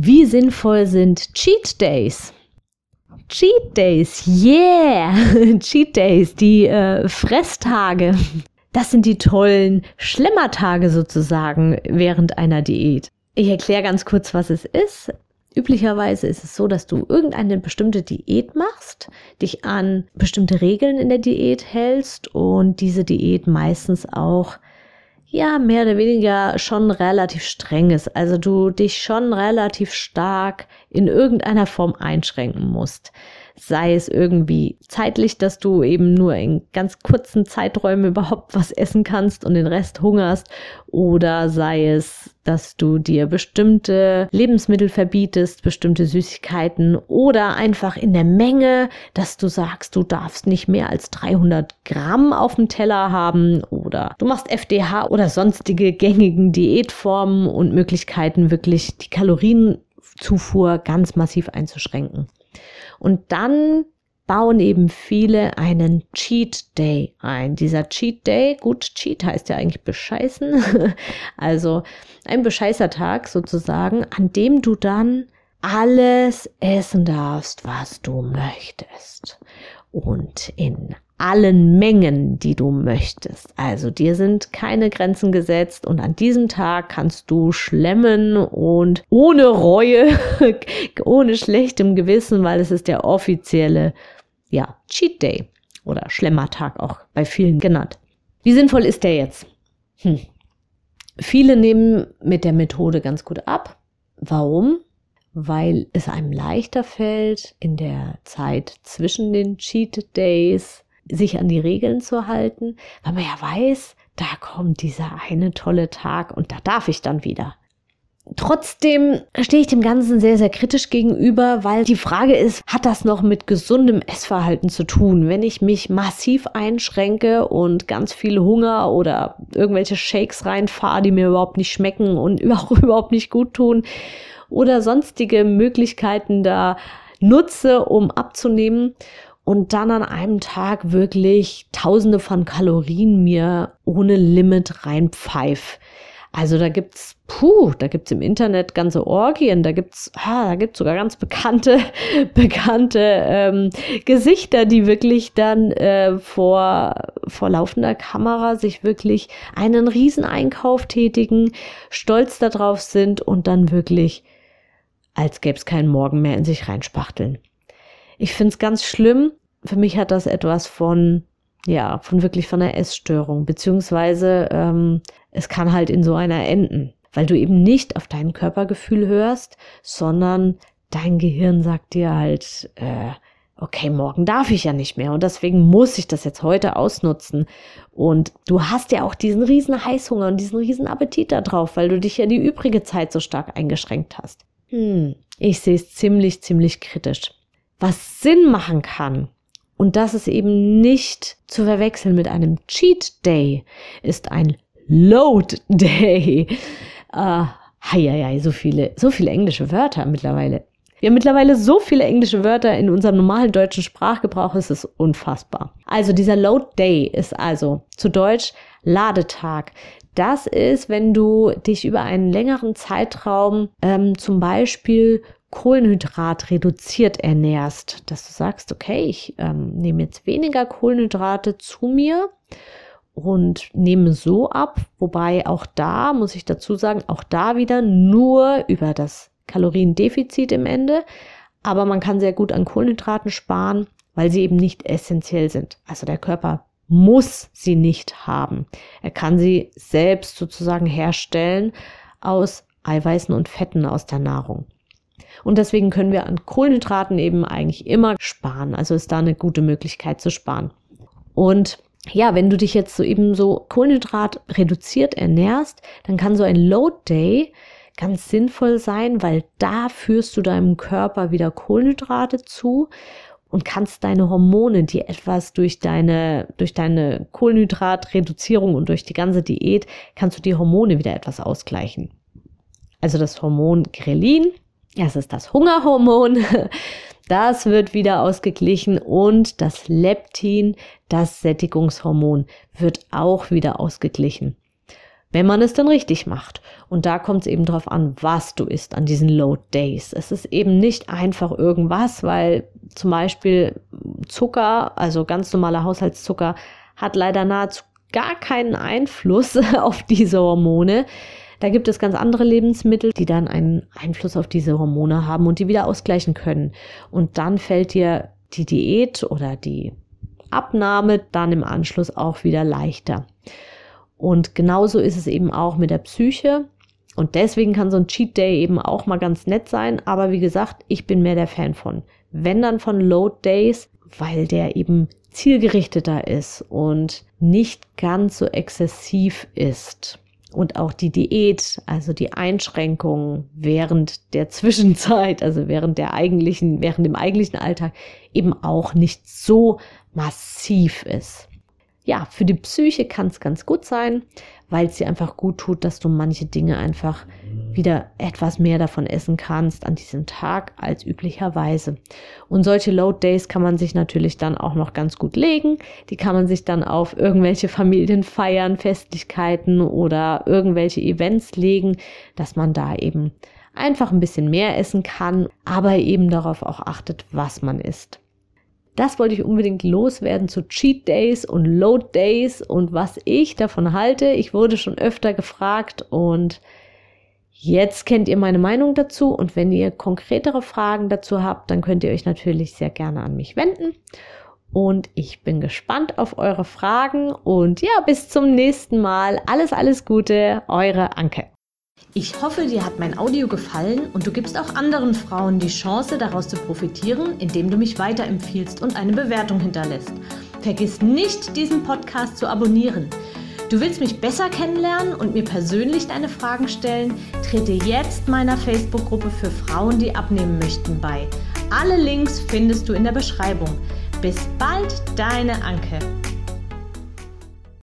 Wie sinnvoll sind Cheat Days? Cheat Days, yeah! Cheat Days, die äh, Fresstage. Das sind die tollen Schlemmertage sozusagen während einer Diät. Ich erkläre ganz kurz, was es ist. Üblicherweise ist es so, dass du irgendeine bestimmte Diät machst, dich an bestimmte Regeln in der Diät hältst und diese Diät meistens auch ja, mehr oder weniger schon relativ streng ist. Also du dich schon relativ stark in irgendeiner Form einschränken musst sei es irgendwie zeitlich, dass du eben nur in ganz kurzen Zeiträumen überhaupt was essen kannst und den Rest hungerst, oder sei es, dass du dir bestimmte Lebensmittel verbietest, bestimmte Süßigkeiten oder einfach in der Menge, dass du sagst, du darfst nicht mehr als 300 Gramm auf dem Teller haben oder du machst FDH oder sonstige gängigen Diätformen und Möglichkeiten wirklich die Kalorienzufuhr ganz massiv einzuschränken. Und dann bauen eben viele einen Cheat Day ein. Dieser Cheat Day, gut, Cheat heißt ja eigentlich bescheißen, also ein Bescheißertag sozusagen, an dem du dann alles essen darfst, was du möchtest. Und in allen Mengen, die du möchtest. Also dir sind keine Grenzen gesetzt und an diesem Tag kannst du schlemmen und ohne Reue, ohne schlechtem Gewissen, weil es ist der offizielle, ja, Cheat Day oder Schlemmertag auch bei vielen genannt. Wie sinnvoll ist der jetzt? Hm. Viele nehmen mit der Methode ganz gut ab. Warum? Weil es einem leichter fällt, in der Zeit zwischen den Cheat Days sich an die Regeln zu halten, weil man ja weiß, da kommt dieser eine tolle Tag und da darf ich dann wieder. Trotzdem stehe ich dem Ganzen sehr, sehr kritisch gegenüber, weil die Frage ist, hat das noch mit gesundem Essverhalten zu tun? Wenn ich mich massiv einschränke und ganz viel Hunger oder irgendwelche Shakes reinfahre, die mir überhaupt nicht schmecken und auch überhaupt nicht gut tun oder sonstige Möglichkeiten da nutze, um abzunehmen und dann an einem Tag wirklich tausende von Kalorien mir ohne Limit reinpfeif. Also da gibt's, puh, da gibt's im Internet ganze Orgien, da gibt's, ah, da gibt's sogar ganz bekannte, bekannte ähm, Gesichter, die wirklich dann äh, vor vor laufender Kamera sich wirklich einen Rieseneinkauf tätigen, stolz darauf sind und dann wirklich, als gäbe es keinen Morgen mehr in sich reinspachteln. Ich finde es ganz schlimm. Für mich hat das etwas von, ja, von wirklich von einer Essstörung, beziehungsweise ähm, es kann halt in so einer enden, weil du eben nicht auf dein Körpergefühl hörst, sondern dein Gehirn sagt dir halt, äh, okay, morgen darf ich ja nicht mehr und deswegen muss ich das jetzt heute ausnutzen. Und du hast ja auch diesen riesen Heißhunger und diesen riesen Appetit da drauf, weil du dich ja die übrige Zeit so stark eingeschränkt hast. Hm, ich sehe es ziemlich, ziemlich kritisch was Sinn machen kann, und das ist eben nicht zu verwechseln mit einem Cheat Day, ist ein Load Day. Äh, heieiei, so viele, so viele englische Wörter mittlerweile. Wir haben mittlerweile so viele englische Wörter in unserem normalen deutschen Sprachgebrauch, es ist unfassbar. Also dieser Load Day ist also zu Deutsch Ladetag. Das ist, wenn du dich über einen längeren Zeitraum ähm, zum Beispiel Kohlenhydrat reduziert ernährst, dass du sagst, okay, ich ähm, nehme jetzt weniger Kohlenhydrate zu mir und nehme so ab, wobei auch da, muss ich dazu sagen, auch da wieder nur über das Kaloriendefizit im Ende, aber man kann sehr gut an Kohlenhydraten sparen, weil sie eben nicht essentiell sind. Also der Körper muss sie nicht haben. Er kann sie selbst sozusagen herstellen aus Eiweißen und Fetten aus der Nahrung. Und deswegen können wir an Kohlenhydraten eben eigentlich immer sparen. Also ist da eine gute Möglichkeit zu sparen. Und ja, wenn du dich jetzt so eben so Kohlenhydrat reduziert ernährst, dann kann so ein Load Day ganz sinnvoll sein, weil da führst du deinem Körper wieder Kohlenhydrate zu und kannst deine Hormone, die etwas durch deine, durch deine Kohlenhydratreduzierung und durch die ganze Diät, kannst du die Hormone wieder etwas ausgleichen. Also das Hormon Grelin, das ist das Hungerhormon, das wird wieder ausgeglichen und das Leptin, das Sättigungshormon, wird auch wieder ausgeglichen wenn man es dann richtig macht. Und da kommt es eben darauf an, was du isst an diesen Load Days. Es ist eben nicht einfach irgendwas, weil zum Beispiel Zucker, also ganz normaler Haushaltszucker, hat leider nahezu gar keinen Einfluss auf diese Hormone. Da gibt es ganz andere Lebensmittel, die dann einen Einfluss auf diese Hormone haben und die wieder ausgleichen können. Und dann fällt dir die Diät oder die Abnahme dann im Anschluss auch wieder leichter. Und genauso ist es eben auch mit der Psyche. Und deswegen kann so ein Cheat Day eben auch mal ganz nett sein. Aber wie gesagt, ich bin mehr der Fan von. Wenn dann von Load Days, weil der eben zielgerichteter ist und nicht ganz so exzessiv ist. Und auch die Diät, also die Einschränkungen während der Zwischenzeit, also während der eigentlichen, während dem eigentlichen Alltag eben auch nicht so massiv ist. Ja, für die Psyche kann es ganz gut sein, weil es dir einfach gut tut, dass du manche Dinge einfach wieder etwas mehr davon essen kannst an diesem Tag als üblicherweise. Und solche Load Days kann man sich natürlich dann auch noch ganz gut legen. Die kann man sich dann auf irgendwelche Familienfeiern, Festlichkeiten oder irgendwelche Events legen, dass man da eben einfach ein bisschen mehr essen kann, aber eben darauf auch achtet, was man isst. Das wollte ich unbedingt loswerden zu Cheat Days und Load Days und was ich davon halte. Ich wurde schon öfter gefragt und jetzt kennt ihr meine Meinung dazu. Und wenn ihr konkretere Fragen dazu habt, dann könnt ihr euch natürlich sehr gerne an mich wenden. Und ich bin gespannt auf eure Fragen und ja, bis zum nächsten Mal. Alles, alles Gute, eure Anke. Ich hoffe, dir hat mein Audio gefallen und du gibst auch anderen Frauen die Chance, daraus zu profitieren, indem du mich weiterempfiehlst und eine Bewertung hinterlässt. Vergiss nicht, diesen Podcast zu abonnieren. Du willst mich besser kennenlernen und mir persönlich deine Fragen stellen? Trete jetzt meiner Facebook-Gruppe für Frauen, die abnehmen möchten, bei. Alle Links findest du in der Beschreibung. Bis bald, deine Anke.